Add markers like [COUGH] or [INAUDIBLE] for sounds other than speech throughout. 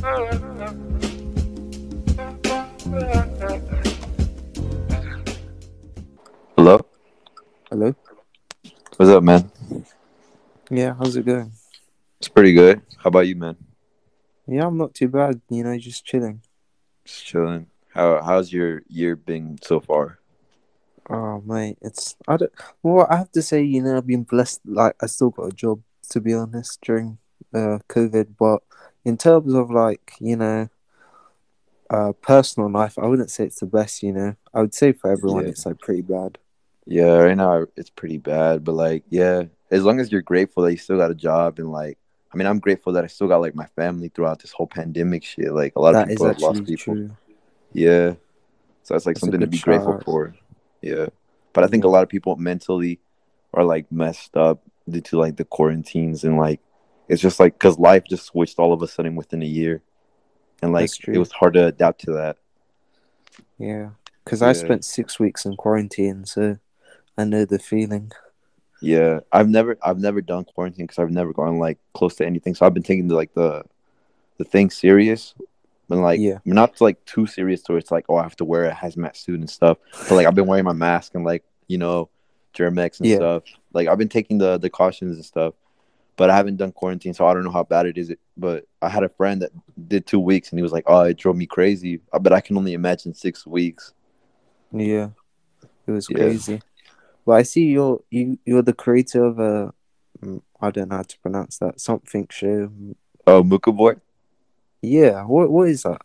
Hello. Hello. What's up, man? Yeah, how's it going? It's pretty good. How about you, man? Yeah, I'm not too bad. You know, just chilling. Just chilling. How how's your year been so far? Oh mate, it's I don't. Well, I have to say, you know, I've been blessed. Like, I still got a job to be honest during uh COVID, but in terms of like, you know, uh, personal life, I wouldn't say it's the best. You know, I would say for everyone, Yeah. it's like pretty bad. Yeah, right now it's pretty bad, but like, yeah, as long as you're grateful that you still got a job and like, I mean, I'm grateful that I still got like my family throughout this whole pandemic shit. Like, a lot That of people have lost people. true. Yeah, so that's like That's something to be grateful for. Yeah, but I think a lot of people mentally are like messed up due to like the quarantines and like it's just like because life just switched all of a sudden within a year, and like it was hard to adapt to that. Yeah, because Yeah. I spent six weeks in quarantine, so I know the feeling. Yeah, I've never I've never done quarantine because I've never gone like close to anything. So I've been taking the, like the the thing serious, but like Yeah. not like too serious to where it's like oh I have to wear a hazmat suit and stuff. But like I've been wearing my mask and like you know Germ-X and Yeah. stuff. Like I've been taking the the cautions and stuff, but I haven't done quarantine, so I don't know how bad it is. But I had a friend that did two weeks and he was like oh it drove me crazy. Uh, But I can only imagine six weeks. Yeah, it was Yeah. crazy. Well, I see you're you you're the creator of a mm, don't know how to pronounce that something show. Oh Mucchaboi. Yeah, what what is that?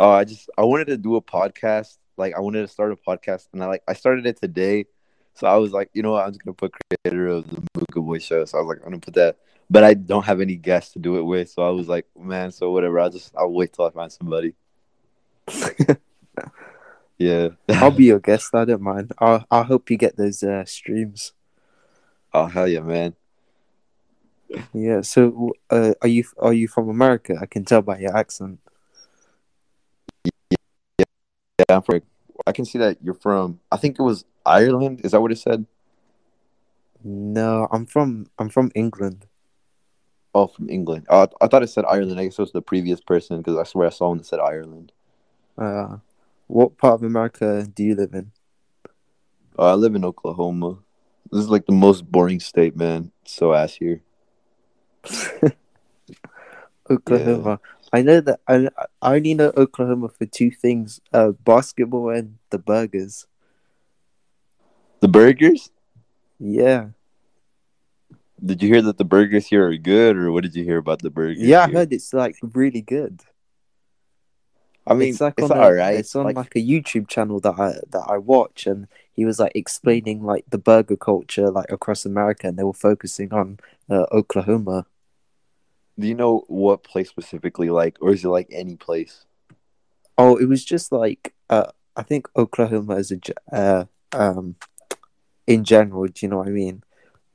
Oh, I just I wanted to do a podcast. Like I wanted to start a podcast, and I like I started it today. So I was like, you know what, I'm just gonna put creator of the Mucchaboi show. So I was like, I'm gonna put that, but I don't have any guests to do it with. So I was like, man, so whatever. I'll just I'll wait till I find somebody. [LAUGHS] Yeah. I'll be your [LAUGHS] guest. I don't mind. I I hope you get those uh, streams. oh hell yeah, man. Yeah. So, uh, are you are you from America? I can tell by your accent. Yeah, I'm from. I can see that you're from. I think it was Ireland. Is that what it said? No, I'm from I'm from England. Oh, from England. Oh, I, thought it said Ireland. I guess it was the previous person because I swear I saw one that said Ireland. Uh, what part of America do you live in? Oh, I live in Oklahoma. This is like the most boring state, man. It's so ass here. [LAUGHS] Oklahoma. I know that I I only know Oklahoma for two things: uh, basketball and the burgers. The burgers? Yeah, Did you hear that the burgers here are good, or what did you hear about the burgers? yeah. I heard it's like really good. I mean, it's like it's on a, alright. It's on like, like, a YouTube channel that I that I watch, and he was like explaining like the burger culture like across America, and they were focusing on uh, Oklahoma. do you know what place specifically, like, or is it like any place? Oh, it was just like uh, I think Oklahoma is a uh, um in general. Do you know what I mean?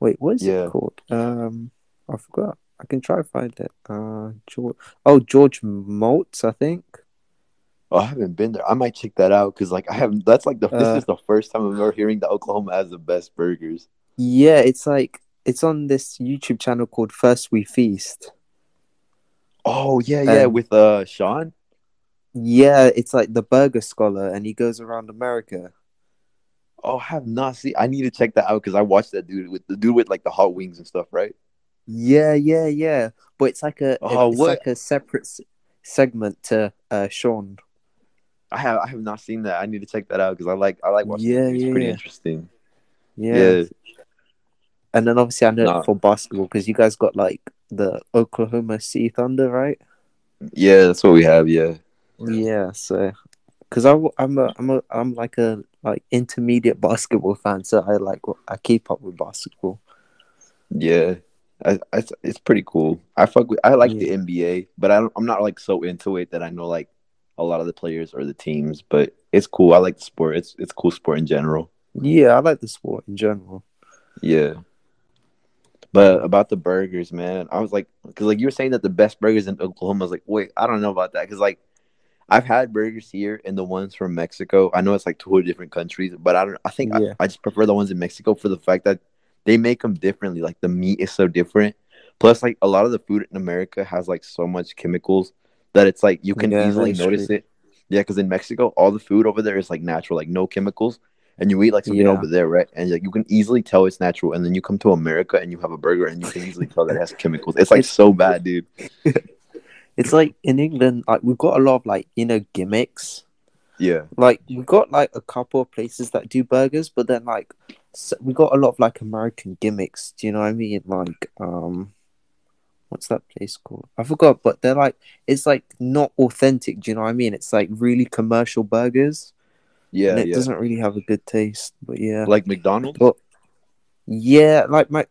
Wait, what is Yeah. it called? Um, I forgot. I can try to find it. Uh, George. Oh, George Motz, I think. Oh, I haven't been there. I might check that out because, like, I haven't. That's like the. this Uh, is the first time I'm ever hearing that Oklahoma has the best burgers. Yeah, it's like it's on this YouTube channel called First We Feast. Oh yeah, yeah, Um, with uh Sean. Yeah, it's like the burger scholar, and he goes around America. Oh, I have not seen. I need to check that out because I watched that dude with the dude with like the hot wings and stuff, right? Yeah, yeah, yeah. But it's like a Oh, it's what- like a separate s- segment to uh, Sean. I have I have not seen that. I need to check that out because I like I like watching. Yeah, it. It's yeah, pretty yeah. interesting. Yeah. Yeah. And then obviously I know Nah. for basketball because you guys got like the Oklahoma City Thunder, right? Yeah, that's what we have. Yeah. Yeah. So, because I I am a I'm a I'm like a like intermediate basketball fan, so I like I keep up with basketball. Yeah, I, I, it's- pretty cool. I fuck with. I like Yeah. the NBA, but I don't, I'm not like so into it that I know like a lot of the players or the teams. But it's cool. I like the sport. It's it's cool sport in general. Yeah, I like the sport in general. Yeah. But about the burgers, man, I was like, because like you were saying that the best burgers in Oklahoma. I was like, wait, I don't know about that, because like I've had burgers here and the ones from Mexico. I know it's like two different countries, but I don't. I think Yeah. I, I just prefer the ones in Mexico for the fact that they make them differently. Like the meat is so different. Plus, like a lot of the food in America has like so much chemicals that it's like you can Yeah, easily notice true. it. Yeah, because in Mexico, all the food over there is like natural, like no chemicals. And you eat like something Yeah. over there, right? And like you can easily tell it's natural. And then you come to America and you have a burger and you can easily tell that it has chemicals. It's like so bad, dude. [LAUGHS] It's like in England, like we've got a lot of like you know gimmicks. Yeah. Like we've got like a couple of places that do burgers, but then like so we got a lot of like American gimmicks. Do you know what I mean? Like um, what's that place called? I forgot, but they're like it's like not authentic. Do you know what I mean? It's like really commercial burgers, Yeah. and it yeah. doesn't really have a good taste. But yeah, Like McDonald's? But yeah, like Mac,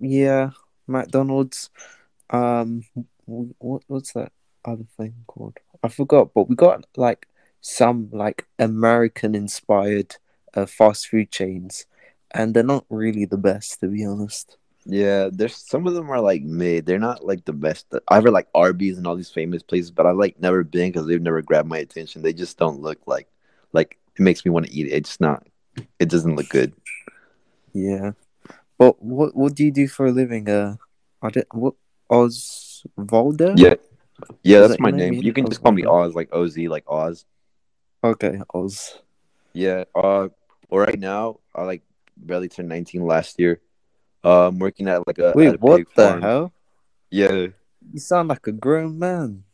yeah, McDonald's. Um, what what's that other thing called? I forgot. But we got like some like American inspired uh, fast food chains, and they're not really the best to be honest. Yeah, there's some of them are like mid. They're not like the best. I ever like Arby's and all these famous places, but I've like never been because they've never grabbed my attention. They just don't look like like it makes me want to eat it. It's not. It doesn't look good. Yeah, but what what do you do for a living? Uh, I don't what Osvaldo? Yeah, yeah, Is that's that my name? You can just call me Oz, like Oz, like Oz. Okay, Oz. Yeah. Uh, well, right now I like barely turned 19 last year. Uh, I'm working at like a Wait, a what the farm. hell? Yeah. You sound like a grown man.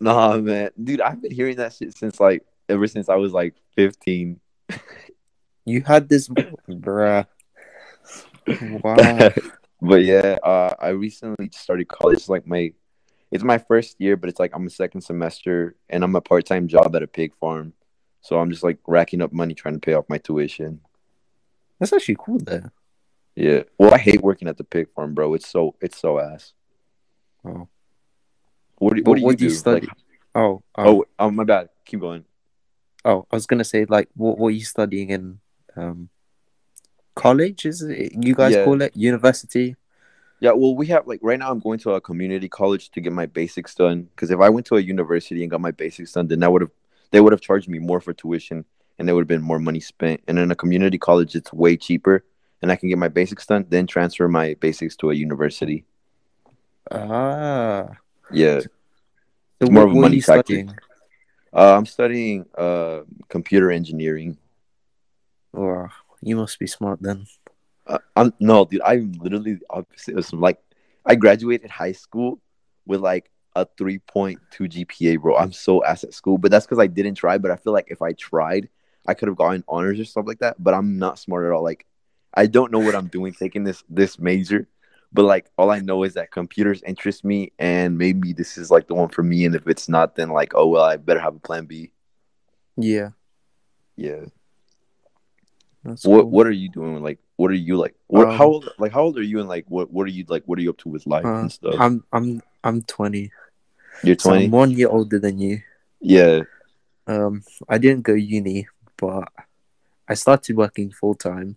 Nah, man, dude, I've been hearing that shit since like ever since I was like 15. You had this, [LAUGHS] bruh. Wow. [LAUGHS] but yeah, uh, I recently started college. It's like my, it's my first year, but it's like I'm a second semester, and I'm a part time job at a pig farm. So I'm just like racking up money trying to pay off my tuition. That's actually cool there. Yeah. Well, I hate working at the pig farm, bro. It's so it's so ass. Oh. What do, But what do you what do? you study? Like- Oh, oh, oh, oh, my bad. Keep going. oh, I was gonna say like, what what are you studying in um college? Is it you guys Yeah. call it university? Yeah, well, we have like right now. I'm going to a community college to get my basics done. Because if I went to a university and got my basics done, then I would have they would have charged me more for tuition, and there would have been more money spent. And in a community college, it's way cheaper, and I can get my basics done, then transfer my basics to a university. Ah, Yeah, so It's more of a money studying? uh, I'm studying uh computer engineering. Oh, you must be smart then. Uh, I'm no, dude. I'm literally the opposite of some. Like, I graduated high school with like a 3.2 GPA, bro. I'm so ass at school, but that's because I didn't try. But I feel like if I tried, I could have gotten honors or stuff like that. But I'm not smart at all. Like, I don't know what I'm doing [LAUGHS] taking this this major. But like, all I know is that computers interest me, and maybe this is like the one for me. And if it's not, then like, oh well, I better have a plan B. Yeah, Yeah. That's What cool. What are you doing? Like, what are you like? What? how Um, old? Like, how old are you? And like, what What are you like? What are you up to with life Uh, and stuff? I'm I'm I'm twenty. You're So 20. I'm one year older than you. yeah. Um, I didn't go uni, but I started working full time.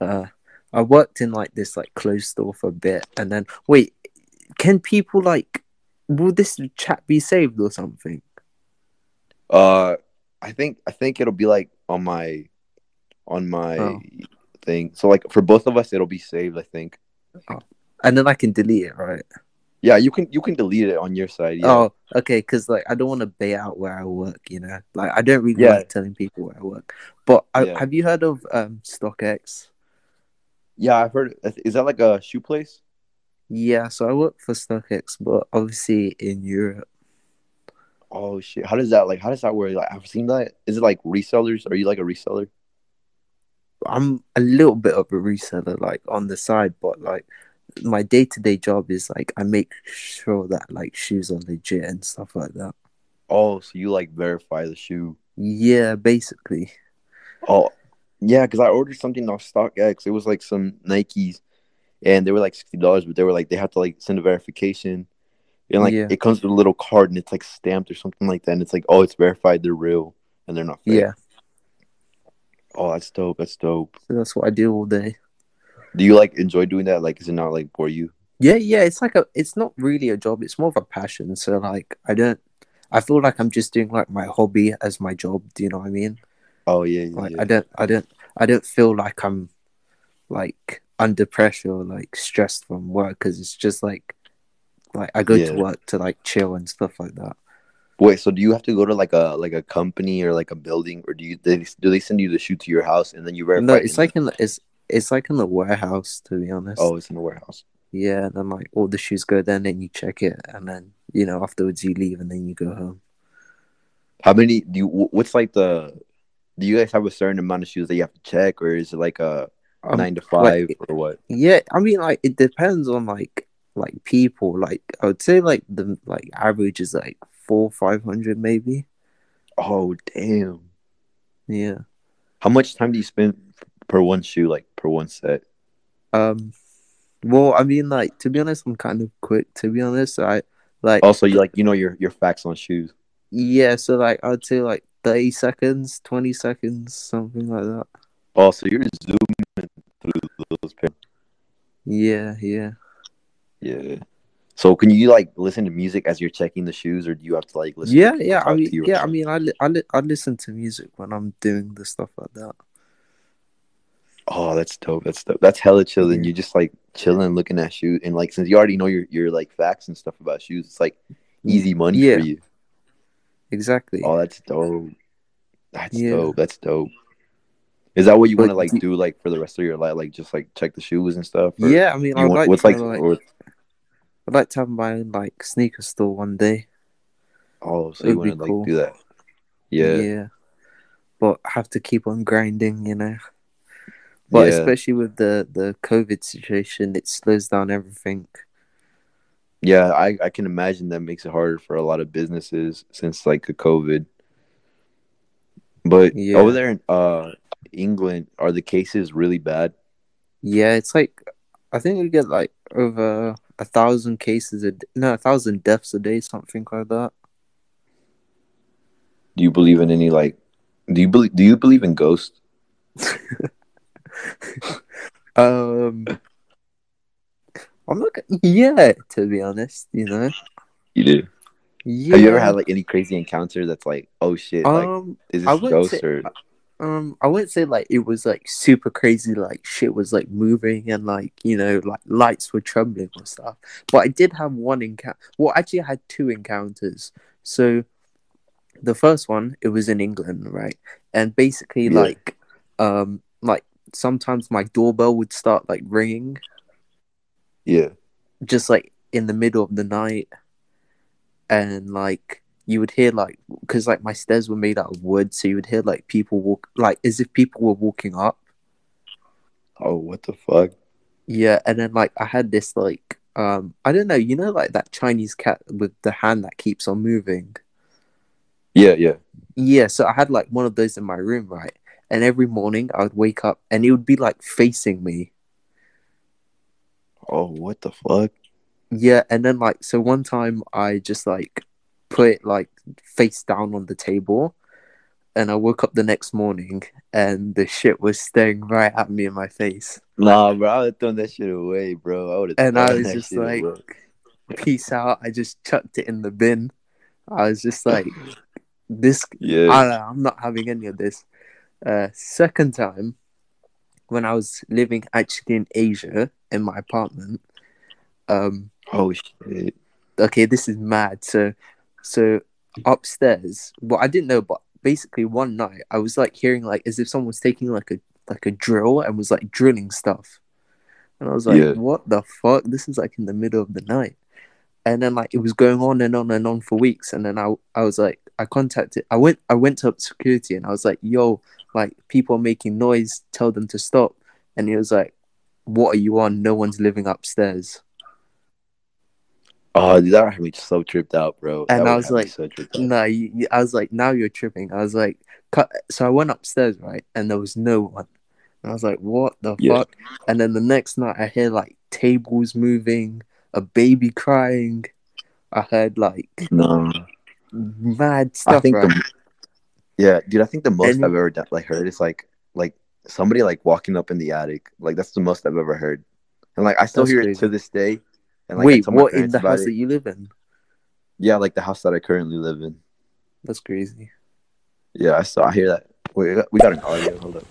Uh, I worked in like this like clothes store for a bit, and then wait, can people like will this chat be saved or something? Uh, I think I think it'll be like on my on my Oh. thing. So like for both of us, it'll be saved. I think. And then I can delete it, right? Yeah, you can you can delete it on your side. Yeah. Oh, okay. Because like I don't want to bait out where I work. You know, like I don't really Yeah. like telling people where I work. But I, Yeah. have you heard of um StockX? yeah, I've heard. Is that like a shoe place? Yeah, so I work for StockX, but obviously in Europe. Oh shit! How does that like? How does that work? Like I've seen that. Is it like resellers? Are you like a reseller? I'm a little bit of a reseller, like on the side, but like my day to day job is like I make sure that like shoes are legit and stuff like that. Oh, so you like verify the shoe? Yeah, basically. Oh, yeah, because I ordered something off StockX. It was like some Nikes, and they were like sixty dollars, but they were like they have to like send a verification, and like Yeah. it comes with a little card and it's like stamped or something like that. And it's like, oh, it's verified, they're real, and they're not fake. Yeah, Oh, that's dope. That's dope. so that's what I do all day. Do you like enjoy doing that? Like, is it not like for you? Yeah, yeah, it's like a it's not really a job, it's more of a passion. So like I don't I feel like I'm just doing like my hobby as my job, do you know what I mean? Oh yeah, yeah. Like yeah. I don't I don't I don't feel like I'm like under pressure or like stressed from work because it's just like like I go Yeah. to work to like chill and stuff like that. Wait, so do you have to go to like a like a company or like a building, or do you they, do they send you the shoe to your house and then you verify? No, it's like in the, it's it's like in the warehouse to be honest. oh, it's in the warehouse. Yeah, and then like all the shoes go there, and then you check it, and then you know afterwards you leave, and then you go home. How many do you? What's like the? Do you guys have a certain amount of shoes that you have to check, or is it like a Um, nine to five like- or what? Yeah, I mean like it depends on like like people. Like I would say like the like average is like four five hundred maybe. Oh damn! Yeah. How much time do you spend per one shoe, like per one set? Um. Well, I mean like to be honest, I'm kind of quick. To be honest, I like Also, you like you know your your facts on shoes. yeah. So like I'd say like thirty seconds, twenty seconds, something like that. Oh, so you're zooming through those pairs. Yeah, yeah. Yeah. So can you like listen to music as you're checking the shoes, or do you have to like listen? Yeah, yeah. I mean, yeah. I mean, I, li- I, li- I listen to music when I'm doing the stuff like that. Oh, that's dope. That's dope. That's hella chill. And Yeah. you just like chilling, looking at shoes, and like since you already know your your like facts and stuff about shoes, it's like mm, easy money Yeah. for you. Exactly. Oh, that's dope. That's Yeah. dope. That's dope. Is that what you want to like do- like for the rest of your life? Like just like check the shoes and stuff? yeah, I mean, I'd like, what's to, like, like, or, I'd like to have my own like sneaker store one day. oh, so you It'd want be to like cool. do that? Yeah. Yeah. But have to keep on grinding, you know. But yeah. especially with the the COVID situation, it slows down everything. Yeah, I, I can imagine that makes it harder for a lot of businesses since like the COVID. But Yeah. over there in uh England, are the cases really bad? Yeah, it's like I think we get like over a thousand cases a d- no, a thousand deaths a day, something like that. Do you believe in any like do you believe do you believe in ghosts? [LAUGHS] Um, I'm not. Yeah, to be honest, you know. You do. Yeah. Have you ever had like any crazy encounter that's like, oh shit, like Um, is this ghost say- or um, I wouldn't say like it was like super crazy, like shit was like moving and like you know like lights were trembling or stuff. But I did have one encounter. Well, actually, I had two encounters. So, the first one it was in England, right? And basically, Yeah. like, um, like sometimes my doorbell would start like ringing, yeah. just like in the middle of the night and like you would hear like because like my stairs were made out of wood so you would hear like people walk like as if people were walking up Oh what the fuck? yeah and then like i had this like um i don't know you know like that chinese cat with the hand that keeps on moving Yeah, yeah. yeah so i had like one of those in my room right and every morning i would wake up and it would be like facing me Oh what the fuck? Yeah, and then like so one time I just like put it like face down on the table and I woke up the next morning and the shit was staring right at me in my face. Nah, bro, I would have thrown that shit away, bro. I would have And I was just like peace out. I just chucked it in the bin. I was just [LAUGHS] like this Yeah. I, I'm not having any of this. Uh second time when I was living actually in Asia in my apartment, um oh shit. okay, this is mad. So, so upstairs, well, I didn't know, but basically one night I was like hearing like as if someone was taking like a like a drill and was like drilling stuff, and I was like, Yeah. what the fuck? This is like in the middle of the night, and then like it was going on and on and on for weeks, and then I I was like I contacted I went I went to security and I was like, yo, like people are making noise, tell them to stop, and he was like, what are you on? No one's living upstairs. Oh, dude, that have me so tripped out, bro. And That I was like, so. No, you, you- I was like, now you're tripping. I was like, cut. So I went upstairs, right, and there was no one. And I was like, what the Yeah. fuck? And then the next night, I hear like tables moving, a baby crying. I heard like no. mad stuff. I think right? the yeah, dude. I think the most And- I've ever done, like heard is like like somebody like walking up in the attic. Like that's the most I've ever heard, and like I still hear crazy. it to this day. And like Wait, what in the house it. that you live in? Yeah, like the house that I currently live in. That's crazy. Yeah, I saw. I hear that. Wait, we got- an audio. Hold up.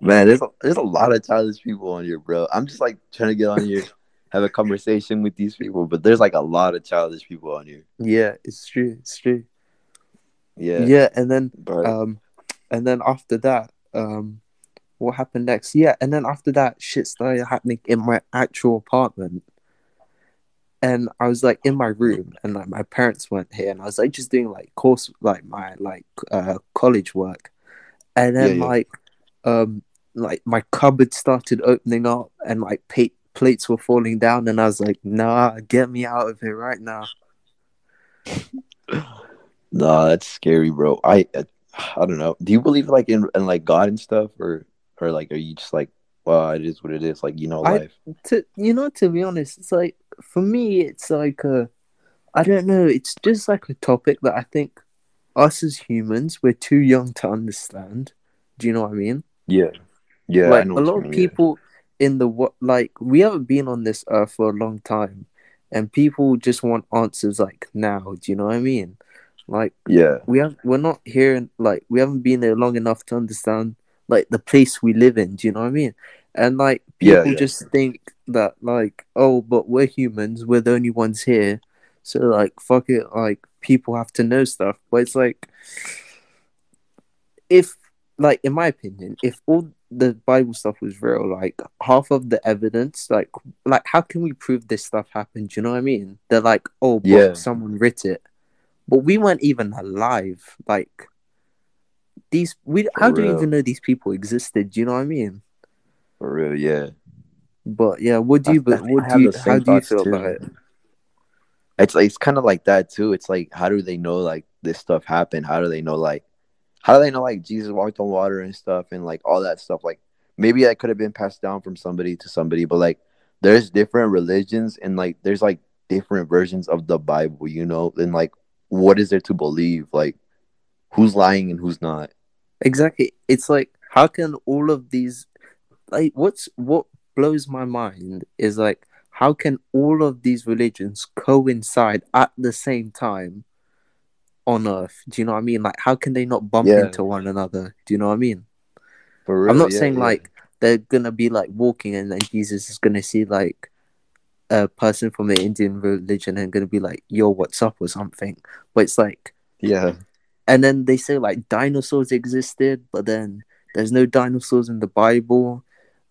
Man, there's a, there's a lot of childish people on here, bro. I'm just like trying to get on here [LAUGHS] have a conversation with these people. But there's like a lot of childish people on here. Yeah, it's true. It's true. Yeah. Yeah, and then But um, and then after that, um, what happened next? Yeah, and then after that, shit started happening in my actual apartment. And I was like in my room, and like my parents weren't here, and I was like just doing like course, like my like uh college work, and then Yeah, yeah. like um like my cupboard started opening up, and like pa- plates were falling down, and I was like, nah, get me out of here right now. [SIGHS] nah, that's scary, bro. I, I I don't know. Do you believe like in, in like God and stuff, or or like are you just like, well, it is what it is, like you know, I- life. to you know to be honest it's like for me it's like a i don't know it's just like a topic that i think us as humans we're too young to understand do you know what i mean Yeah, yeah. I like know a lot of mean, yeah. people in the what like we haven't been on this earth for a long time and people just want answers like now do you know what i mean like Yeah, we have we're not here like we haven't been there long enough to understand like the place we live in do you know what i mean? And like Yeah, people yeah. just think that like oh but we're humans we're the only ones here. So like fuck it like people have to know stuff. But it's like if like in my opinion if all the bible stuff was real like half of the evidence like like how can we prove this stuff happened? Do you know what i mean? They're like oh but Yeah. someone writ it. But we weren't even alive like these we For how do you even know these people existed do you know what i mean for real. Yeah, but yeah what do you but what do you how do you feel too. about it it's like it's kind of like that too. It's like how do they know like this stuff happened? How do they know like how do they know like Jesus walked on water and stuff and like all that stuff? Like maybe that could have been passed down from somebody to somebody, but like there's different religions and like there's like different versions of the Bible, you know, and like what is there to believe? Like who's lying and who's not? Exactly. It's like how can all of these like what's what blows my mind is like how can all of these religions coincide at the same time on earth? Do you know what I mean? Like how can they not bump Yeah. into one another? Do you know what I mean? Real. I'm not yeah, saying yeah. like they're gonna be like walking and then Jesus is gonna see like a person from the Indian religion and gonna be like, yo, what's up or something. But it's like yeah, and then they say like dinosaurs existed, but then there's no dinosaurs in the Bible.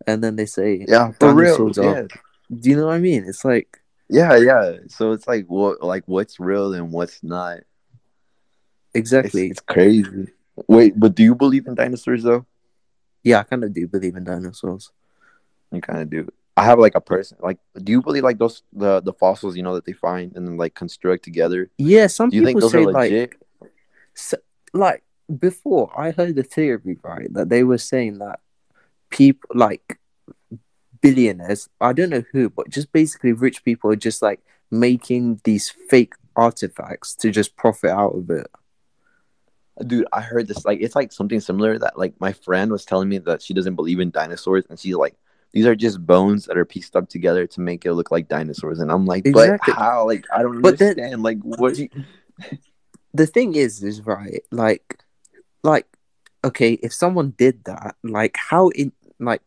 And then they say yeah, for real. dinosaurs are. Yeah, Do you know what I mean? It's like yeah, yeah. So it's like what like what's real and what's not. Exactly. it's crazy. Wait, but do you believe in dinosaurs though? Yeah, I kind of do believe in dinosaurs. You kind of do. I have like a person. Like, do you believe like those the the fossils you know that they find and then like construct together? Yeah, some Do you think people those say like, s like before I heard the theory right that they were saying that people like billionaires, I don't know who, but just basically rich people are just like making these fake artifacts to just profit out of it. Dude, I heard this. Like, it's like something similar that like my friend was telling me that she doesn't believe in dinosaurs, and she's like, these are just bones that are pieced up together to make it look like dinosaurs. And I'm like, Exactly. but how? Like, I don't But then- like, what? [LAUGHS] the thing is is right like like okay if someone did that like how in like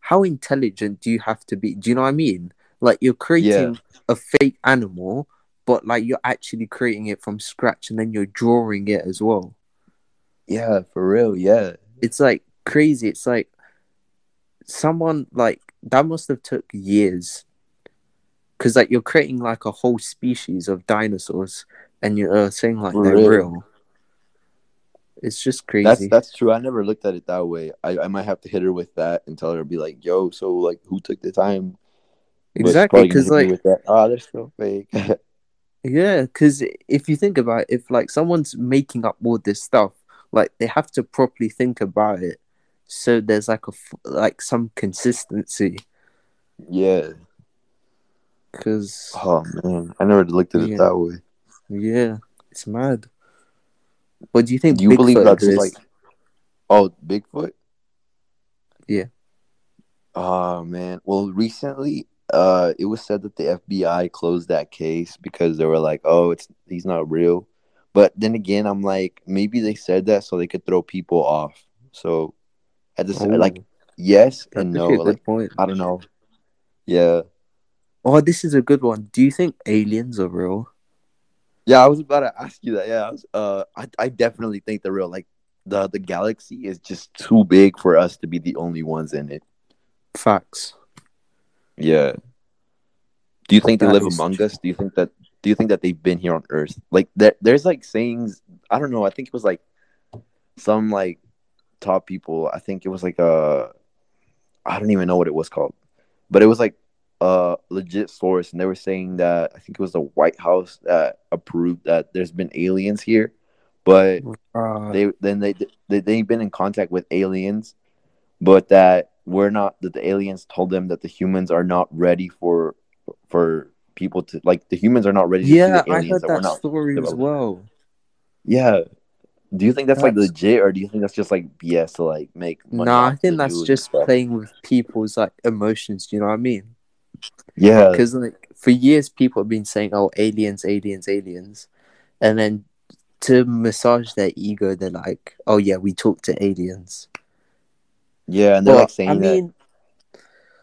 how intelligent do you have to be? Do you know what i mean? Like you're creating a fake animal but like you're actually creating it from scratch and then you're drawing it as well. Yeah, for real. Yeah, it's like crazy. It's like someone like that must have took years because like you're creating like a whole species of dinosaurs and you're uh, saying like they're real. it's just crazy that's that's true. I never looked at it that way. I, I might have to hit her with that and tell her be like, yo, so like, who took the time? Exactly because like with that, oh, they're still fake. [LAUGHS] yeah because if you think about it if like someone's making up all this stuff like they have to properly think about it so there's like a like some consistency yeah. because Oh man, I never looked at it Yeah. that way. Yeah it's mad what do you think Do you Bigfoot believe that there's like, oh, Bigfoot? Yeah. Oh man. Well, recently, uh, it was said that the FBI closed that case because they were like, oh, it's he's not real. But then again, I'm like, maybe they said that so they could throw people off. So, at the Oh, same, like, yes and no. Like, point I don't know. Yeah. Oh, this is a good one. Do you think aliens are real? Yeah, I was about to ask you that. Yeah, I, was, uh, I, I definitely think they're real. Like the the galaxy is just too big for us to be the only ones in it. Facts. Yeah. Do you think they live among true. us? Do you think that? Do you think that they've been here on Earth? Like there, there's like sayings. I don't know. I think it was like some like top people. I think it was like a. I don't even know what it was called, but it was like a legit source, and they were saying that I think it was the White House that approved that there's been aliens here, but Uh, they then they, they they've been in contact with aliens, but that we're not that the aliens told them that the humans are not ready for for people to like the humans are not ready to see yeah, the I heard that not story as well. Yeah. Do you think that's, like That's- legit or do you think that's just like BS to like make money? Nah, I think that's just playing with people's like emotions. Do you know what I mean? Yeah. Because like for years, people have been saying, "Oh, aliens, aliens, aliens," and then to massage their ego, they're like, "Oh yeah, we talk to aliens." Yeah, and they're But like saying I mean,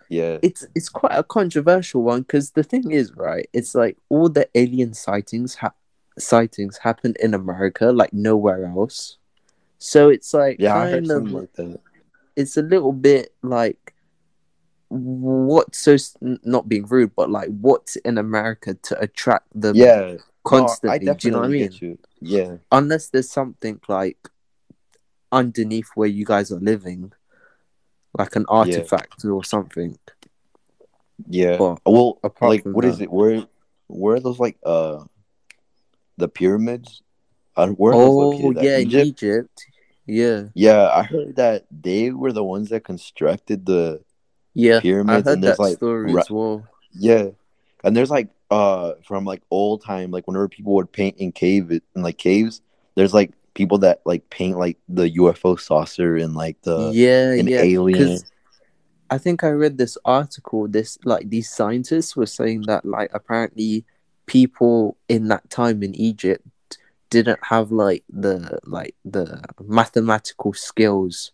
yeah. it's it's quite a controversial one because the thing is, right? It's like all the alien sightings ha- sightings happen in America, like nowhere else. So it's like Yeah, I heard kind of something like that. it's a little bit like what's so not being rude, but like what's in America to attract them Yeah. constantly? No, Do you know what I mean? you. Yeah. Unless there's something like underneath where you guys are living, like an artifact or something. Yeah. But Well, like what is it? Where where are those like uh the pyramids? Uh, where oh yeah, in Egypt? Egypt. Yeah, Yeah, I heard that they were the ones that constructed the yeah. I heard and there's that like story ra- as well. yeah, and there's like uh from like old time, like whenever people would paint in cave in like caves, there's like people that like paint like the UFO saucer and like the yeah, an yeah. alien. I think I read this article. This like these scientists were saying that like apparently people in that time in Egypt didn't have like the like the mathematical skills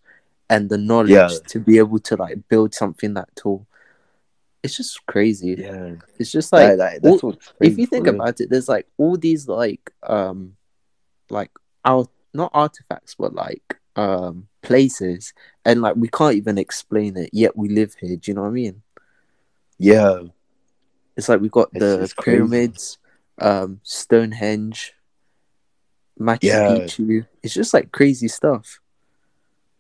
and the knowledge Yeah. to be able to like build something that tall. It's just crazy. Yeah, It's just like that, that, that's all- if you think about it, there's like all these like um like our not artifacts but like um places and like we can't even explain it yet we live here. Do you know what I mean? yeah, It's like we've got It's- the it's pyramids, um, Stonehenge, Machu Yeah. Picchu. It's just like crazy stuff.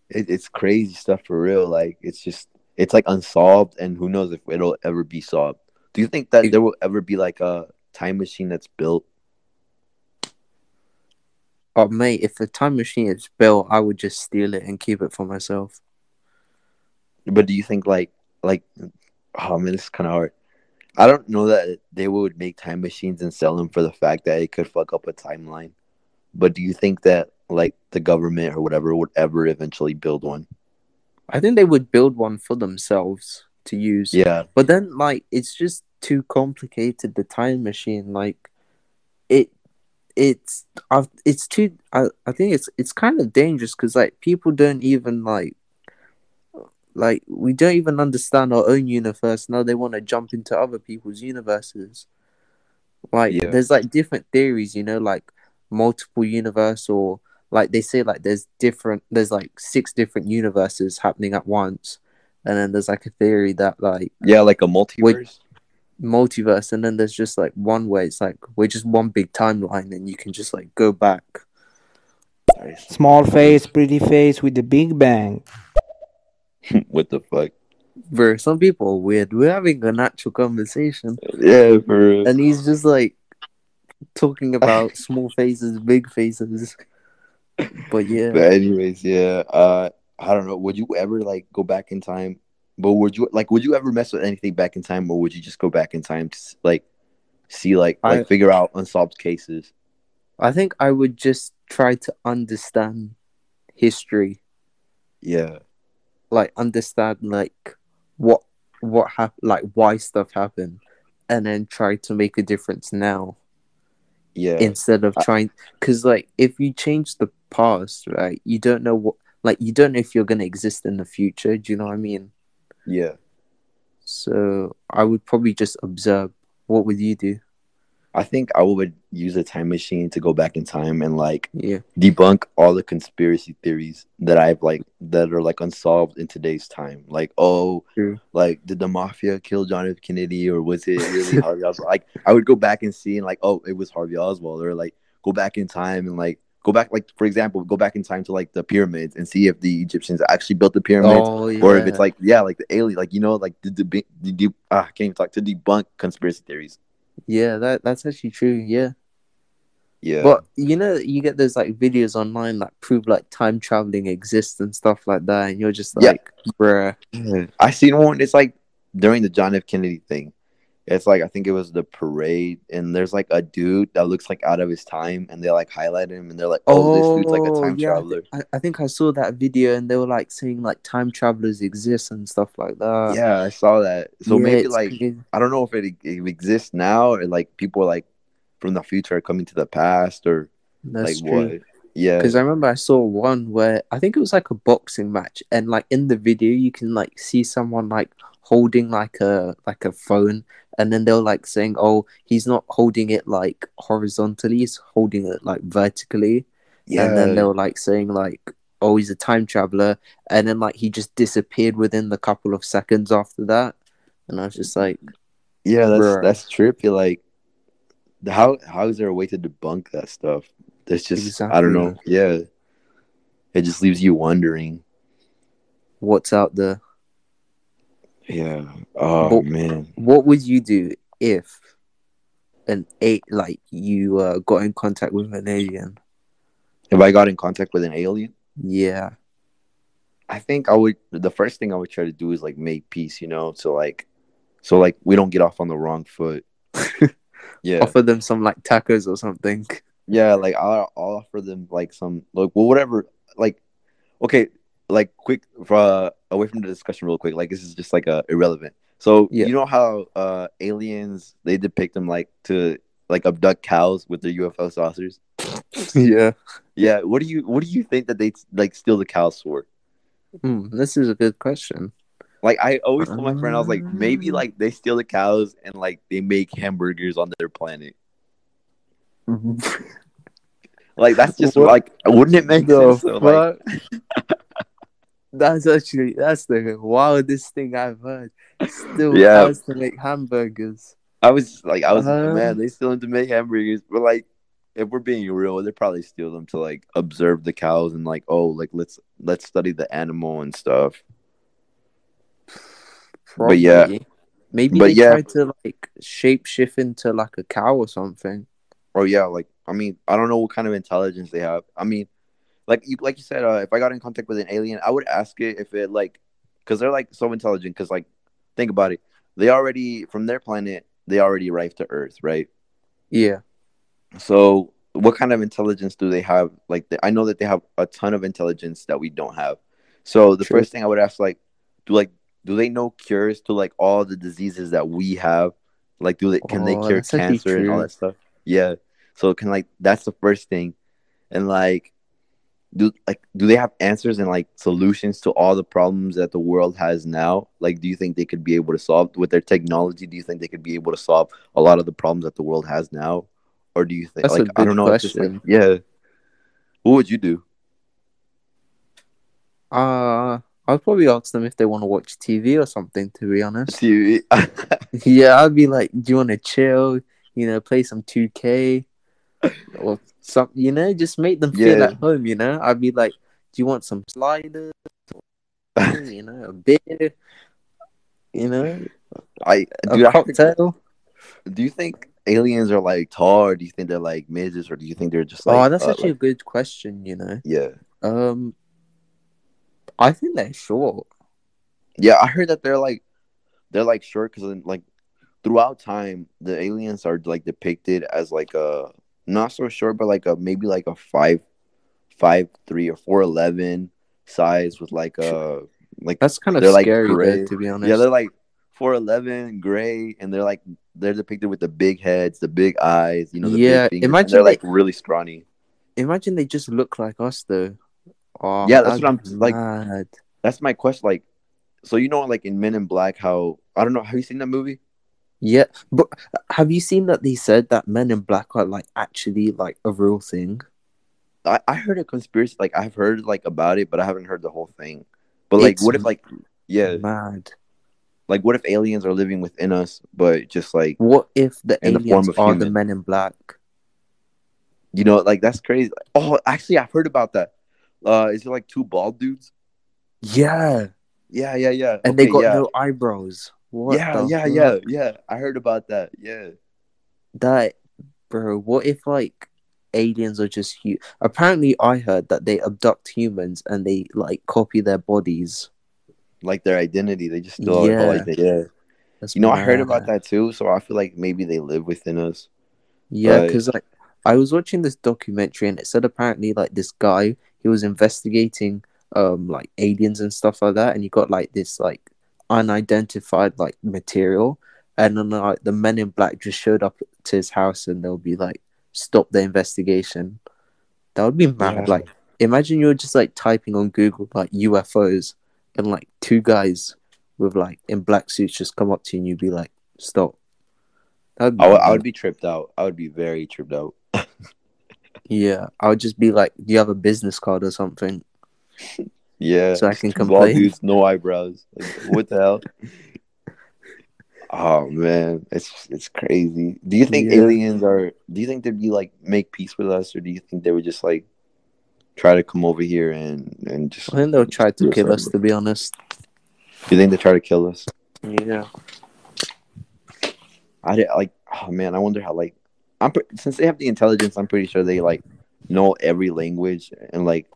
It, it's crazy stuff for real. Like it's just it's like unsolved, and who knows if it'll ever be solved. Do you think that there will ever be like a time machine that's built? Oh mate, if a time machine is built, I would just steal it and keep it for myself. But do you think like like oh man, this is kind of hard. I don't know that they would make time machines and sell them for the fact that it could fuck up a timeline. But do you think that like the government or whatever would ever eventually build one? I think they would build one for themselves to use. Yeah, But then, like, it's just too complicated. The time machine, like, it, it's, I've, it's too. I, I think it's, it's kind of dangerous because like people don't even like, like we don't even understand our own universe. Now they want to jump into other people's universes. Like, Yeah. there's like different theories, you know, like multiple universe or like they say like there's different there's like six different universes happening at once and then there's like a theory that like yeah, like a multiverse. multiverse and then there's just like one way it's like we're just one big timeline and you can just like go back Small face, pretty face with the big bang. [LAUGHS] what the fuck? bro some people are weird we're having a natural conversation Yeah, for real. and he's just like talking about small faces big faces but yeah But anyways, yeah. Uh, I don't know. Would you ever like go back in time? But would you like? Would you ever mess with anything back in time, or would you just go back in time to like see like like I- figure out unsolved cases? i think i would just try to understand history Yeah, like understand like what what happened like why stuff happened and then try to make a difference now yeah, instead of I- trying because like if you change the past right you don't know what like you don't know if you're going to exist in the future do you know what i mean yeah. So I would probably just observe. What would you do? I think I would use a time machine to go back in time and like Yeah. debunk all the conspiracy theories that I've like that are like unsolved in today's time. Like, oh, True. like did the mafia kill John F. Kennedy or was it [LAUGHS] really Harvey Oswald? Like, I would go back and see and like, oh, it was Harvey Oswald, or like go back in time and like go back, like for example, go back in time to like the pyramids and see if the Egyptians actually built the pyramids. Oh yeah. Or if it's like yeah, like the alien, like you know, like the deb- the de- ah, I can't even talk to debunk conspiracy theories. Yeah, that that's actually true. Yeah. Yeah, But you know, you get those like videos online that prove like time traveling exists and stuff like that, and you're just Yeah. like, bruh. Mm-hmm. I seen one. It's like during the John F. Kennedy thing. It's like I think it was the parade, and there's like a dude that looks like out of his time, and they like highlight him, and they're like, "Oh, this dude's like a Oh, time yeah. traveler." I, I think I saw that video, and they were like saying like time travelers exist and stuff like that. yeah, I saw that. So Yeah, maybe like crazy. I don't know if it, it exists now, or like people like from the future are coming to the past, or that's like true. what? Yeah, Because I remember I saw one where I think it was like a boxing match, and like in the video you can like see someone like holding like a like a phone, and then they're like saying, "Oh, he's not holding it like horizontally; he's holding it like vertically." yeah, And then they were like saying like, "Oh, he's a time traveler," and then like he just disappeared within the couple of seconds after that, and I was just like, yeah. That's Bruh. that's trippy. Like, how how is there a way to debunk that stuff? That's just I don't know. Yeah, it just leaves you wondering. "What's out there?" Yeah. Oh But- man. What would you do if an eight like you uh, got in contact with an alien? If I got in contact with an alien, Yeah. I think I would. The first thing I would try to do is like make peace. You know, so like, so like we don't get off on the wrong foot. [LAUGHS] yeah. Offer them some like tacos or something. Yeah. Like I'll, I'll offer them like some like well whatever. Like, okay. Like quick uh, away from the discussion real quick. Like this is just like uh, irrelevant. So Yeah. you know how uh aliens they depict them like to like abduct cows with their UFO saucers. yeah. Yeah. What do you What do you think that they like steal the cows for? Mm, this is a good question. Like I always told my friend, I was like, maybe Um. like they steal the cows and like they make hamburgers on their planet. [LAUGHS] Like that's just What like wouldn't it make the sense? though? Like? [LAUGHS] That's actually that's the wildest thing I've heard. Still Yeah. has to make hamburgers. I was like, I was like, Um. man, they still them to make hamburgers, but like if we're being real, they probably steal them to like observe the cows and like, oh, like let's let's study the animal and stuff. But yeah. Maybe But they yeah. try to like shape shift into like a cow or something. Or yeah, like I mean, I don't know what kind of intelligence they have. I mean, like you like you said, uh, if I got in contact with an alien, I would ask it if it like because they're like so intelligent. Because like think about it, they already from their planet they already arrived to Earth, right? Yeah. So what kind of intelligence do they have? Like they, I know that they have a ton of intelligence that we don't have. So the True. first thing I would ask, like, do like do they know cures to like all the diseases that we have? Like, do they can they Oh, cure cancer and all that stuff? Yeah. So can like that's the first thing, and like, do like do they have answers and like solutions to all the problems that the world has now? Like, do you think they could be able to solve with their technology? Do you think they could be able to solve a lot of the problems that the world has now? Or do you think That's like I don't know? Just like yeah. What would you do? Uh I'd probably ask them if they want to watch TV or something. To be honest. TV. [LAUGHS] Yeah, I'd be like, "Do you want to chill? You know, play some 2K or some, you know, just make them feel Yeah. at home." You know, I'd be like, "Do you want some sliders? Or, you know, a beer? You know, I a dude, I heard- cocktail." do you think aliens are like tall, or do you think they're like midgets, or do you think they're just like? oh, that's uh, actually like- a good question. You know, yeah, um, I think they're short. yeah. I heard that they're like, they're like short because like throughout time, the aliens are like depicted as like a not so short, but like a maybe like a five, five three or four eleven size with like a like That's kind of They're, like, scary, gray. to be honest. yeah, they're like four eleven gray, and they're like they're depicted with the big heads, the big eyes, you know. The Yeah, big fingers, imagine they're like they- really scrawny. Imagine they just look like us, though. Oh, Yeah, that's that'd what I'm- like- mad. That's my question. Like, so you know, like in Men in Black, how I don't know. Have you seen that movie? Yeah, but have you seen that they said that Men in Black are like actually like a real thing? I, I heard a conspiracy. Like I've heard like about it, but I haven't heard the whole thing. But like, It's what if like, yeah, Mad. like what if aliens are living within us, but just like What if the the aliens form of are the. Men in Black? you know, like that's crazy. Oh, actually, I've heard about that. Uh, is it like two bald dudes? Yeah, Yeah, yeah, yeah. and they got yeah. no eyebrows. What yeah, yeah, fuck? yeah, yeah. I heard about that. Yeah. That, bro. What if like aliens are just hu- Apparently, I heard that they abduct humans and they like copy their bodies. Like their identity, they just Yeah. that. Yeah. That's You know, I heard about that too. So I feel like maybe they live within us. Yeah, But- because like I was watching this documentary and it said apparently like this guy he was investigating um like aliens and stuff like that, and he got like this like unidentified like material, and then like the Men in Black just showed up to his house and they'll be like stop the investigation. That would be mad. Yeah. Like imagine you're just like typing on Google like UFOs and like two guys with like in black suits just come up to you and you'd be like stop. That'd be I would- I would be tripped out. I would be very tripped out. [LAUGHS] Yeah, I would just be like, "Do you have a business card or something?" [LAUGHS] Yeah. So I can Two bald complain. dudes, no eyebrows. Like, what the hell? [LAUGHS] Oh man, it's it's crazy. Do you think Yeah. aliens are? Do you think they'd be like make peace with us, or do you think they would just like try to come over here and and just? I think they'll try to kill us. To be honest. Do you think they try to kill us? Yeah. I did, like. Oh man, I wonder how like I'm since they have the intelligence, I'm pretty sure they like know every language and like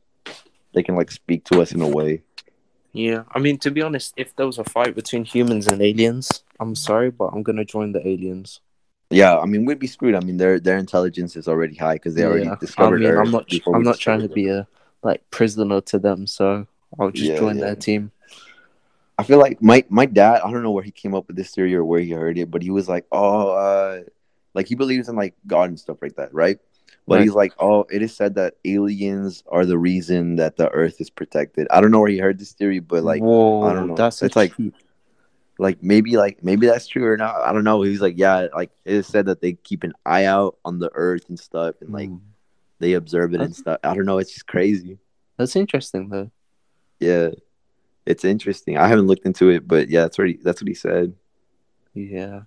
they can like speak to us in a way. Yeah. I mean, to be honest, if there was a fight between humans and aliens, I'm sorry, but I'm gonna join the aliens. Yeah, I mean we'd be screwed. I mean their their intelligence is already high because they already Yeah. I discovered mean, Earth I'm not. I'm not trying to be a like prisoner to them, so I'll just Yeah, join yeah. their team. I feel like my my dad. I don't know where he came up with this theory or where he heard it, but he was like, "Oh, uh, like he believes in like God and stuff like that, right?" But Right. he's like, "Oh, it is said that aliens are the reason that the Earth is protected." I don't know where he heard this theory, but like, Whoa, I don't know. That's It's like- cheat. like maybe like maybe that's true or not. I don't know. He's like, "Yeah, like it is said that they keep an eye out on the Earth and stuff, and like Mm. they observe it and stuff." I don't know. It's just crazy. That's interesting though. Yeah, it's interesting. I haven't looked into it, but yeah, that's what he, that's what he said. Yeah.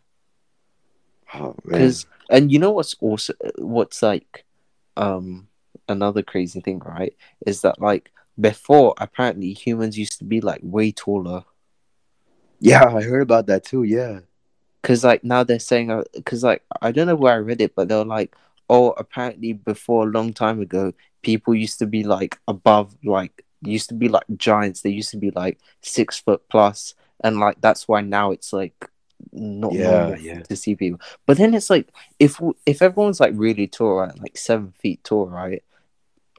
Oh man. because and you know what's also what's like um another crazy thing right is that like before apparently humans used to be like way taller Yeah, I heard about that too. Yeah. because like now they're saying because like i don't know where i read it but they're like oh apparently before a long time ago people used to be like above like used to be like giants they used to be like six foot plus and like that's why now it's like not Yeah, yeah. to see people but then it's like if if everyone's like really tall right like seven feet tall right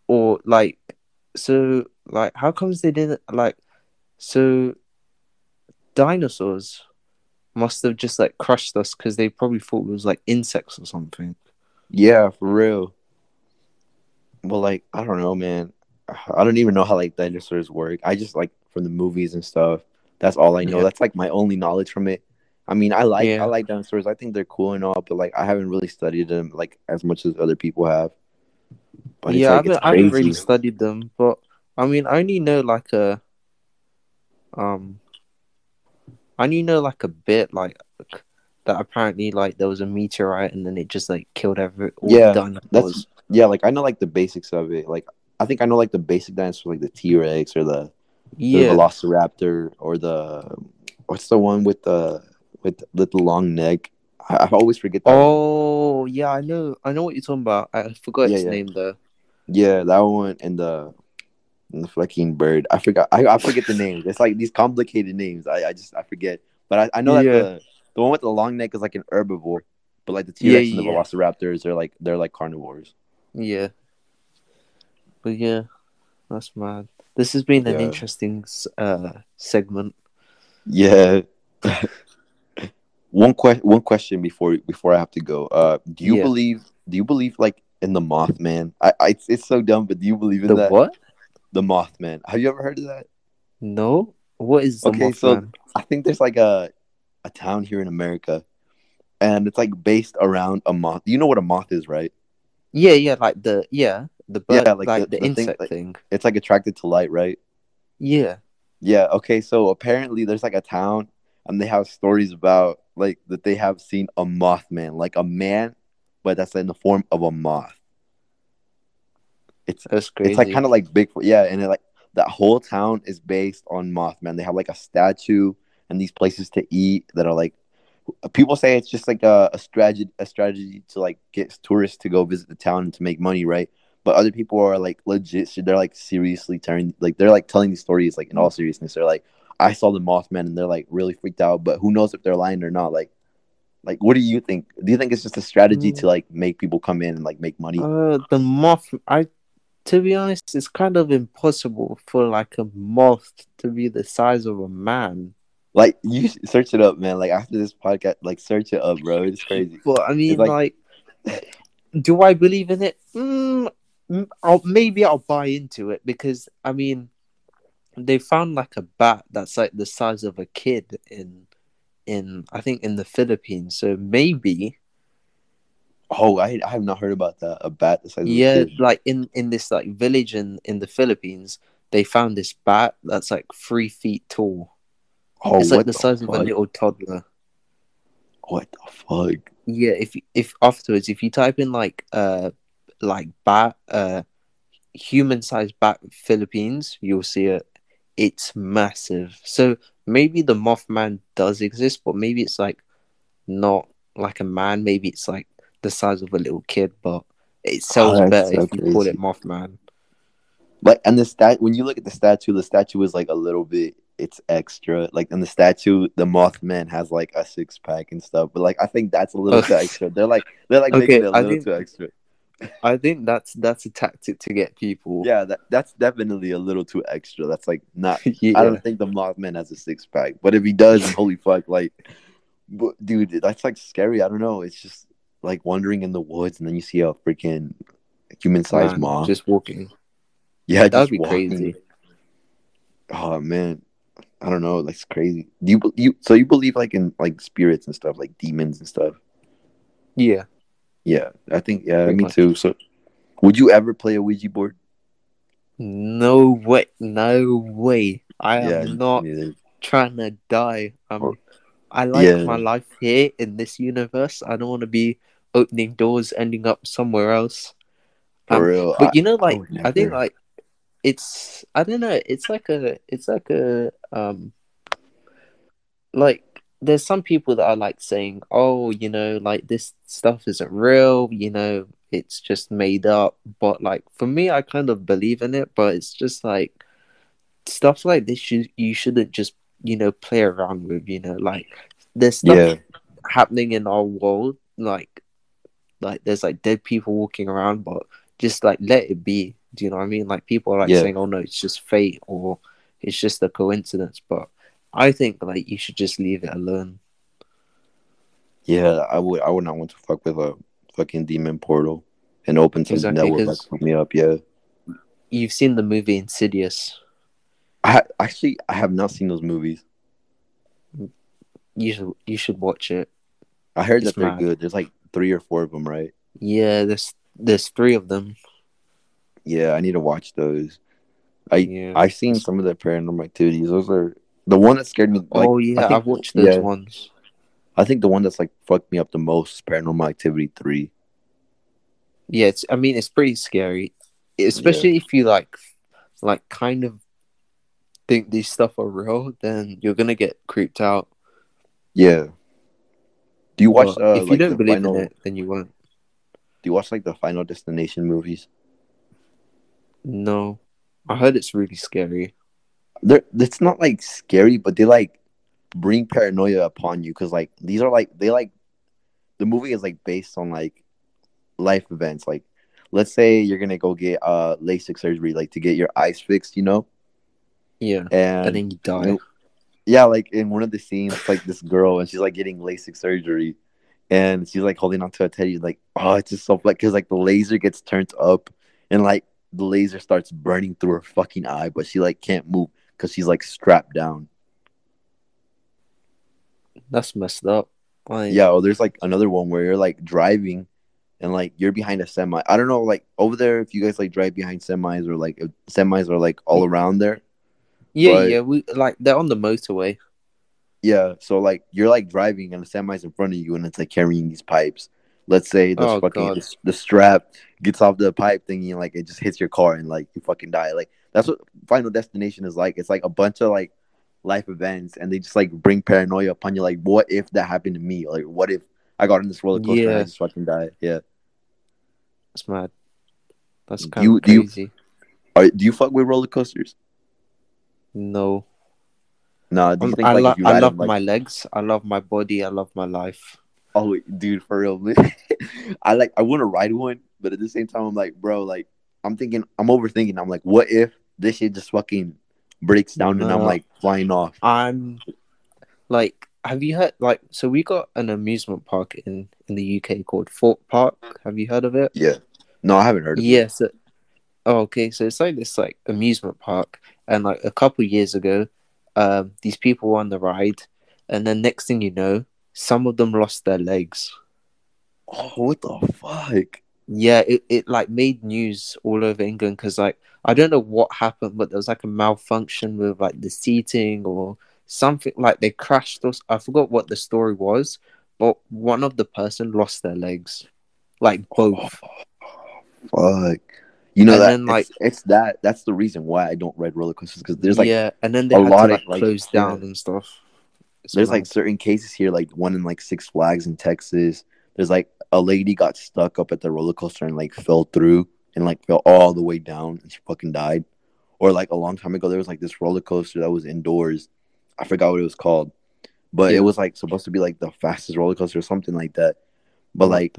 or like so like how comes they didn't like so dinosaurs must have just like crushed us because they probably thought it was like insects or something. Yeah, for real. Well, like I don't know, man. I don't even know how like dinosaurs work. I just like from the movies and stuff. That's all I know. Yeah. That's like my only knowledge from it. I mean, I like Yeah. I like dinosaurs. I think they're cool and all, but like I haven't really studied them like as much as other people have. But yeah, I, haven't, I haven't really studied them, but I mean, I only know like a, um, I only know like a bit like that. Apparently, like there was a meteorite and then it just like killed every all Yeah, the dinosaurs. That's yeah, like I know like the basics of it. Like I think I know like the basic dinosaurs, like the T Rex or the, the Velociraptor or the what's the one with the with the long neck. I, I always forget that. one. Oh yeah, I know. I know what you're talking about. I forgot Yeah, its yeah. name though. Yeah, that one and the and the fucking bird. I forgot. I, I forget the names. It's like these complicated names. I, I just I forget. But I, I know Yeah. that the the one with the long neck is like an herbivore, but like the T Rex and the. Velociraptors, they're like they're like carnivores. Yeah, but yeah, that's mad. This has been an interesting uh segment. Yeah. [LAUGHS] one question. One question before before I have to go. Uh, do you Yeah. believe? Do you believe like in the Mothman? I, I it's, it's so dumb, but do you believe in The that? what? The Mothman. Have you ever heard of that? No. What is the Okay, so- I think there's like a a town here in America, and it's like based around a moth. You know what a moth is, right? Yeah, yeah, like the yeah the bird, Yeah, like, like the, the- the thing, insect like- thing. It's like attracted to light, right? Yeah. Yeah. Okay. So apparently, there's like a town, and they have stories about like that they have seen a mothman, like a man, but that's in the form of a moth. It's That's crazy. it's like kind of like Bigfoot, yeah. And it, like that whole town is based on Mothman. They have like a statue and these places to eat that are like people say it's just like a, a strategy a strategy to like get tourists to go visit the town and to make money, right? But other people are like legit. So they're like seriously telling like they're like telling these stories like in all seriousness. They're like, I saw the Mothman and they're like really freaked out. But who knows if they're lying or not? Like, like what do you think? Do you think it's just a strategy Mm. to like make people come in and like make money? Uh, the moth. I, to be honest, it's kind of impossible for like a moth to be the size of a man. Like you search it up, man. Like after this podcast, like search it up, bro. It's crazy. But I mean, like- like, do I believe in it? Mm, I'll, maybe I'll buy into it because I mean, they found like a bat that's like the size of a kid in, in I think in the Philippines. So maybe, Oh, I I have not heard about that. A bat the size of a yeah, like in in this like village in in the Philippines, they found this bat that's like three feet tall. Oh, it's like the size of a little toddler. What the fuck? Yeah, if if afterwards, if you type in like uh like bat uh human sized bat Philippines, you'll see it. It's massive. So maybe the Mothman does exist, but maybe it's like not like a man. Maybe it's like the size of a little kid, but it sells oh, that's better so if you call it Mothman. Like and the stat when you look at the statue, the statue is like a little bit. It's extra. Like in the statue, the Mothman has like a six pack and stuff. But like I think that's a little Oh. [LAUGHS] too extra. They're like they're like Okay, making it a little think- too extra. I think that's that's a tactic to get people. Yeah, that, that's definitely a little too extra. That's like not [LAUGHS] yeah. I don't think the Mothman has a six pack, but if he does, holy fuck, like, but, dude, that's like scary. I don't know. It's just like wandering in the woods, and then you see a freaking human-sized Man, moth. just walking. yeah, That'd be walking. crazy. Oh man, I don't know. That's crazy. Do you you so you believe like in like spirits and stuff, like demons and stuff? Yeah. Yeah, I think yeah, Pretty me much. too. So, would you ever play a Ouija board? No way. No way. I am not neither. trying to die. Um, Or- I like Yeah. my life here in this universe. I don't want to be opening doors, ending up somewhere else. for Um, real. But I- you know, like would I, think like it's I don't know. It's like a it's like a um like there's some people that are like saying, oh, you know, like this stuff isn't real. You know, it's just made up. But like for me, I kind of believe in it. But it's just like stuff like this. You you shouldn't just you know play around with. You know, like there's stuff yeah, happening in our world like like there's like dead people walking around but just like let it be do you know what i mean like people are like Yeah. saying oh no it's just fate or it's just a coincidence but i think like you should just leave it alone yeah. I would. I would not want to fuck with a fucking demon portal and open something Exactly, that would like 'cause- fuck me up. Yeah. you've seen the movie insidious I ha- actually I have not seen those movies. you should you should watch it I heard It's that they're mad. good. There's like three or four of them, right? yeah there's there's three of them Yeah, I need to watch those. I yeah I've seen some of the paranormal activities. Those are the one that scared me. Like, oh yeah I i've watched those yeah. ones I think the one that's like fucked me up the most is Paranormal Activity three. yeah it's i mean it's pretty scary especially if you like like kind of think these stuff are real then you're gonna get creeped out Yeah. Do you watch? But Uh, if you like, don't believe final, in it then you won't Do you watch like the Final Destination movies? no i heard it's really scary They're it's not like scary, but they like bring paranoia upon you because like these are like they like the movie is like based on like life events. Like let's say you're gonna go get uh LASIK surgery, like to get your eyes fixed, you know, yeah and, and then you die you know, yeah, like in one of the scenes, like this girl and she's like getting LASIK surgery, and she's like holding onto a teddy, like oh, it's just so like because like the laser gets turned up, and like the laser starts burning through her fucking eye, but she like can't move because she's like strapped down. That's messed up. Like, Yeah, or there's like another one where you're like driving and like you're behind a semi. I don't know, like over there if you guys like drive behind semis or like if semis are like all around there. yeah, but- yeah. We like they're on the motorway. Yeah, so like you're like driving and the semi's in front of you and it's like carrying these pipes. Let's say the Oh, fucking the, the strap gets off the pipe thingy and like it just hits your car and like you fucking die. Like that's what Final Destination is like. It's like a bunch of like life events and they just like bring paranoia upon you. Like, what if that happened to me? Like, what if I got in this roller coaster and I just fucking died? Yeah. It's mad. That's kind of do you- crazy. Are, do you fuck with roller coasters? No, No. You I'm- like lo- I love them, like, my legs. I love my body. I love my life. Oh, dude, for real. [LAUGHS] I like I want to ride one, but at the same time, I'm like, bro, like I'm thinking, I'm overthinking. I'm like, what if this shit just fucking breaks down and I'm like flying off? I'm like, have you heard like? So we got an amusement park in in the UK called Thorpe Park. Have you heard of it? Yeah. No, I haven't heard of it. Yes. oh, okay. So it's like this like amusement park, and like a couple years ago, um, these people were on the ride, and then next thing you know, some of them lost their legs. Oh, what the fuck? Yeah, it, it like made news all over England because like I don't know what happened, but there was like a malfunction with like the seating or something. Like they crashed us. I forgot what the story was, but one of the person lost their legs, like oh, both. Fuck. You know And that then, like- it's, it's that that's the reason why I don't ride roller coasters because there's like yeah, and then they a had lot to of, like like, close yeah. down and stuff. There's like certain cases here, like one in like Six Flags in Texas. There's like a lady got stuck up at the roller coaster and like fell through and like fell all the way down and she fucking died. Or like a long time ago, there was like this roller coaster that was indoors. I forgot what it was called, but Yeah. it was like supposed to be like the fastest roller coaster or something like that. But What like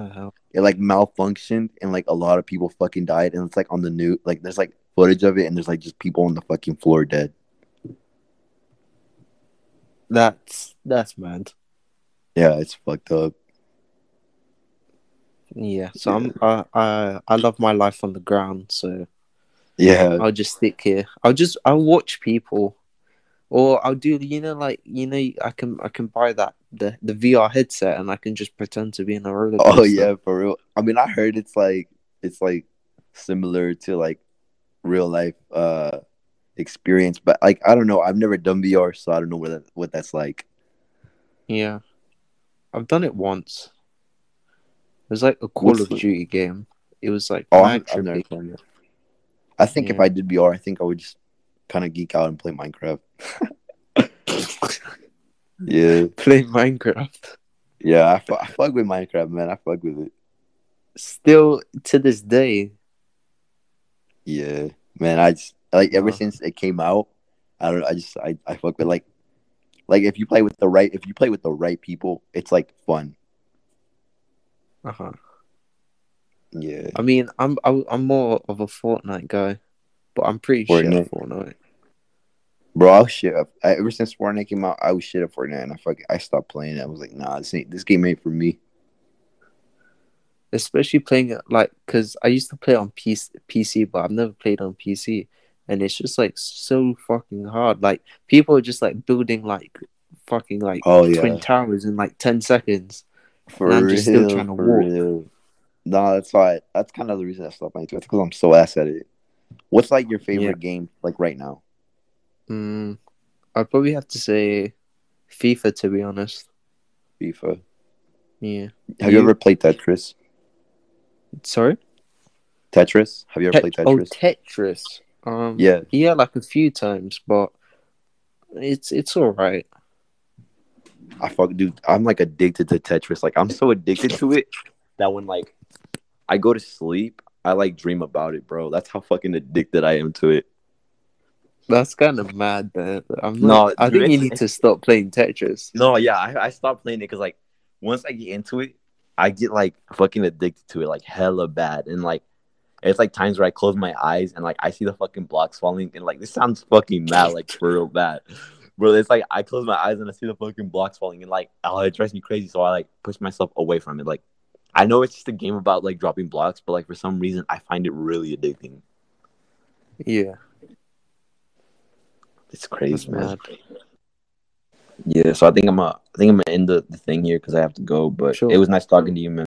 it like malfunctioned and like a lot of people fucking died and it's like on the new like there's like footage of it and there's like just people on the fucking floor dead. That's that's mad. Yeah, it's fucked up. Yeah, so I'm I, I I love my life on the ground, so Yeah. I'll just stick here. I'll just I'll watch people, or I'll do you know like you know I can I can buy that the the VR headset and I can just pretend to be in a roller coaster. Oh yeah, for real. I mean, I heard it's like it's like similar to like real life uh experience, but like I don't know. I've never done VR, so I don't know what that what that's like. yeah. I've done it once. It was like a Call What's of the- Duty game. It was like Oh, I've, I've never done it. I think if I did VR, I think I would just kind of geek out and play Minecraft. [LAUGHS] yeah, [LAUGHS] Play Minecraft. yeah. I, fu- I fuck with Minecraft, man. I fuck with it. Still to this day, Yeah, man. I just like ever Uh. since it came out. I don't. know, I just I I fuck with like like if you play with the right if you play with the right people, it's like fun. uh huh. Yeah. I mean, I'm I, I'm more of a Fortnite guy, but I'm pretty shit Fortnite. at Fortnite. Bro, I was shit up. I, ever since Fortnite came out, I was shit at Fortnite, and I fuck, I stopped playing it. I was like, nah, this ain't this game ain't for me. especially playing it like because I used to play on PC, PC, but I've never played on PC, and it's just like so fucking hard. Like people are just like building like fucking like Oh yeah, twin towers in like ten seconds. for and I'm real, still trying to walk. real. No, that's why. That's kind of the reason I stopped playing Twitch because I'm so ass at it. What's like your favorite Yeah. game like right now? Mm, I'd probably have to say FIFA to be honest. FIFA. Yeah. Have you, You- ever played Tetris? Sorry. Tetris? Have you ever played Tetris? oh, Tetris? Um. yeah. Yeah, like a few times, but it's it's all right. I fuck, dude. I'm like addicted to Tetris. Like I'm so addicted to it that when like I go to sleep, I like dream about it, bro. That's how fucking addicted I am to it. That's kind of mad, man. I'm No, not, I dude, think you need to stop playing Tetris. No, yeah, I, I stopped playing it because like once I get into it, I get like fucking addicted to it, like hella bad, and like it's like times where I close my eyes and like I see the fucking blocks falling, and like this sounds fucking mad, like for real bad, bro. It's like I close my eyes and I see the fucking blocks falling, and like oh, it drives me crazy. So I like push myself away from it. Like I know it's just a game about like dropping blocks, but like for some reason I find it really addicting. Yeah, It's crazy, man. Yeah, so I think I'm uh, I think I'm gonna end the, the thing here because I have to go. But Sure. it was nice talking to you, man.